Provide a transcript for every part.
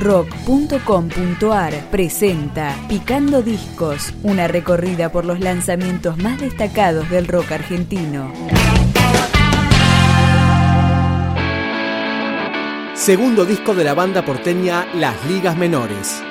rock.com.ar presenta Picando Discos, una recorrida por los lanzamientos más destacados del rock argentino. Segundo disco de la banda porteña Las Ligas Menores.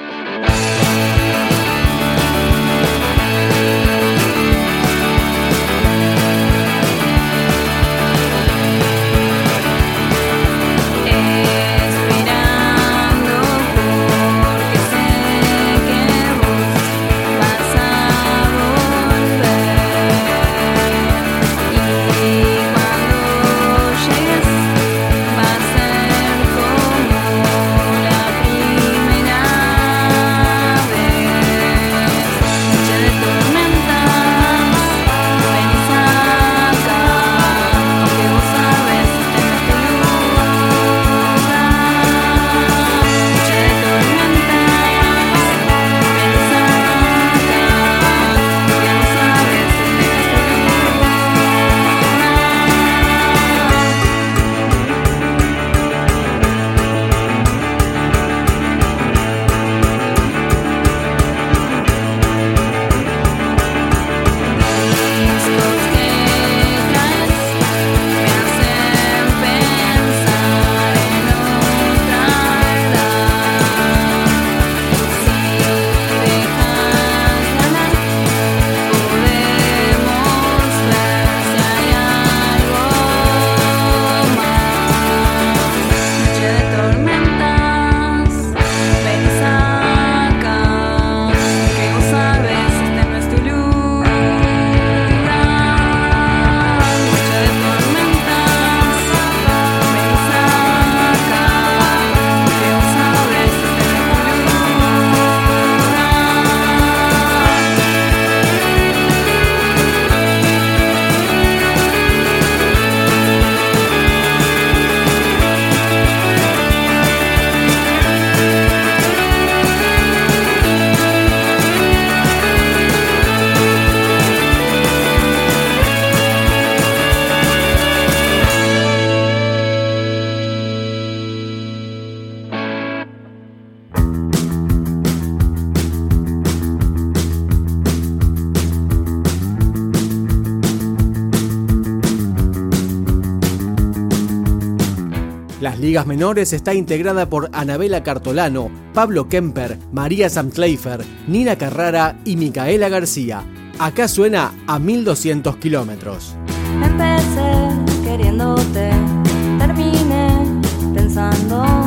Las ligas menores está integrada por Anabela Cartolano, Pablo Kemper, María Samtleifer, Nina Carrara y Micaela García. Acá suena a 1200 kilómetros. Empecé queriéndote, terminé pensando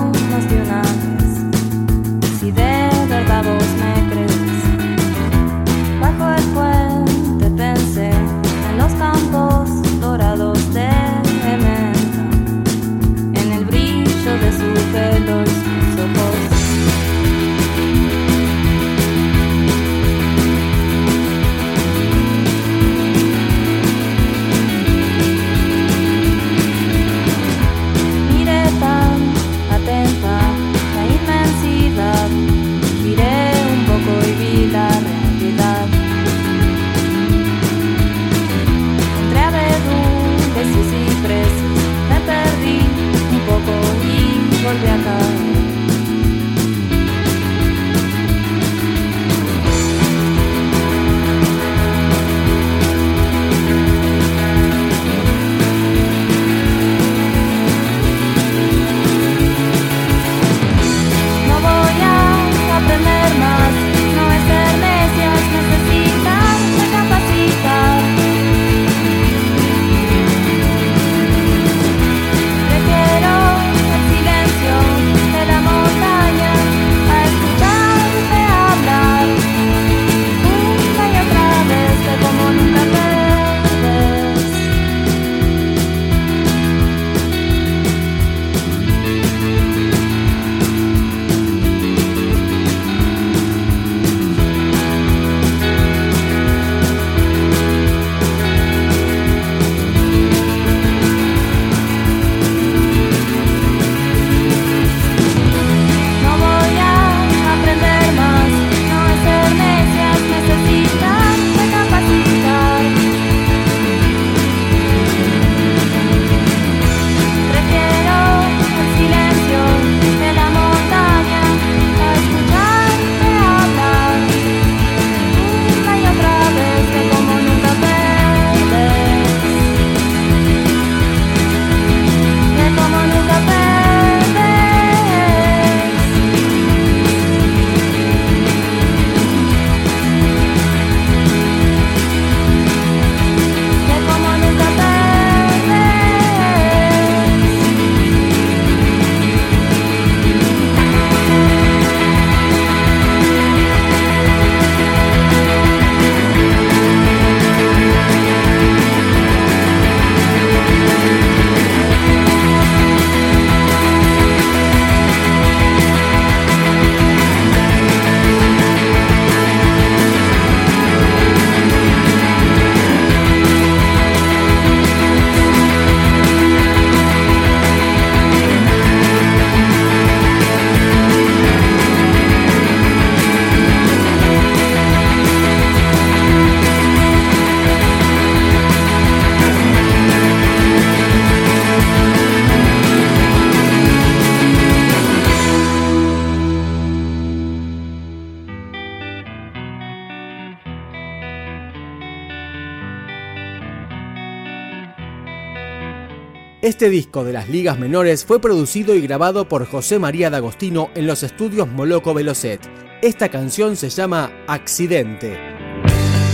Este disco de las ligas menores fue producido y grabado por José María D'Agostino en los estudios Moloco Velocet. Esta canción se llama Accidente.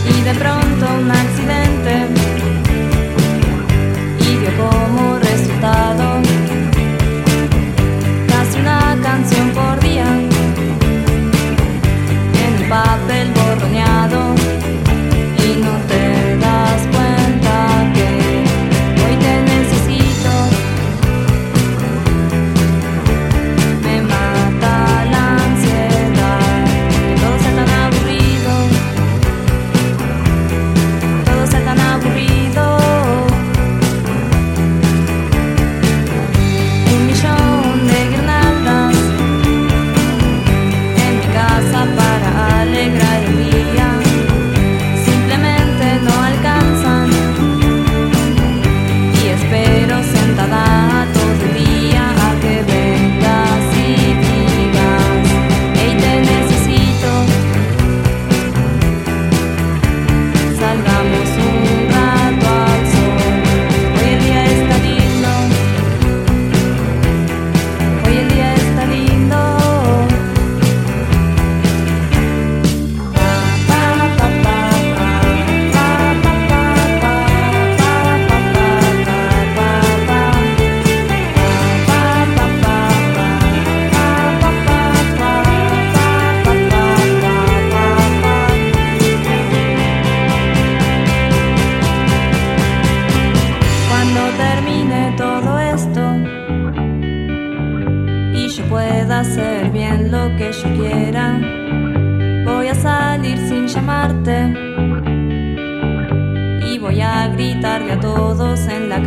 Y de pronto un accidente y dio como resultado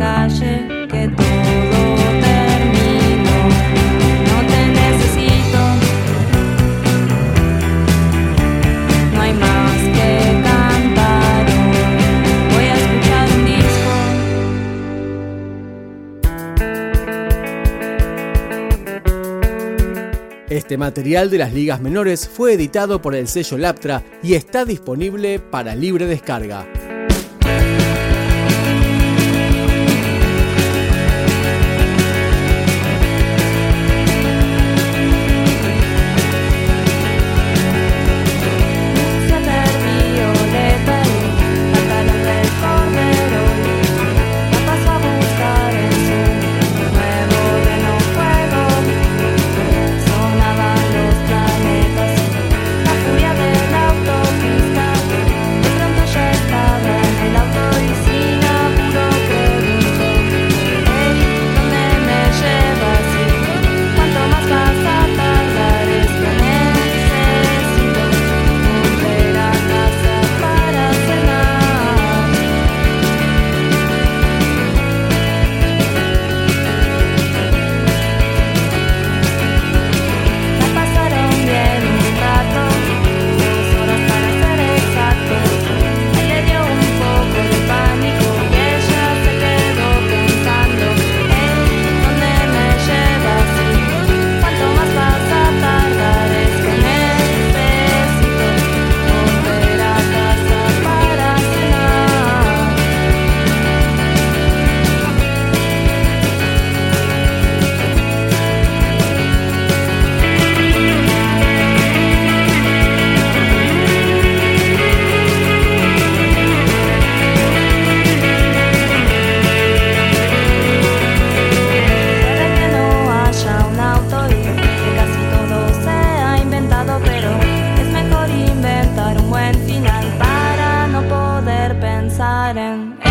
calle que todo terminó. No te necesito, no hay más que cantar. Voy a escuchar un disco. Este material de las ligas menores fue editado por el sello Laptra y está disponible para libre descarga. And.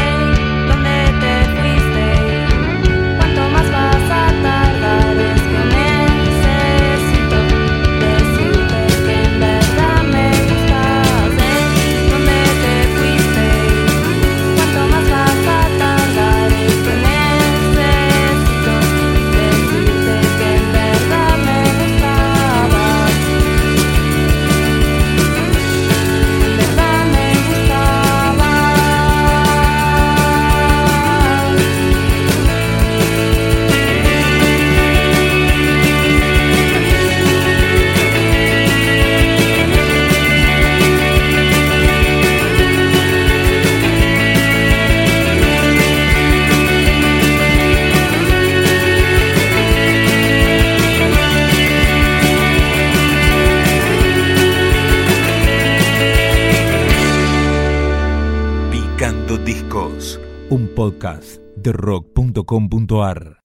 Podcast de rock.com.ar.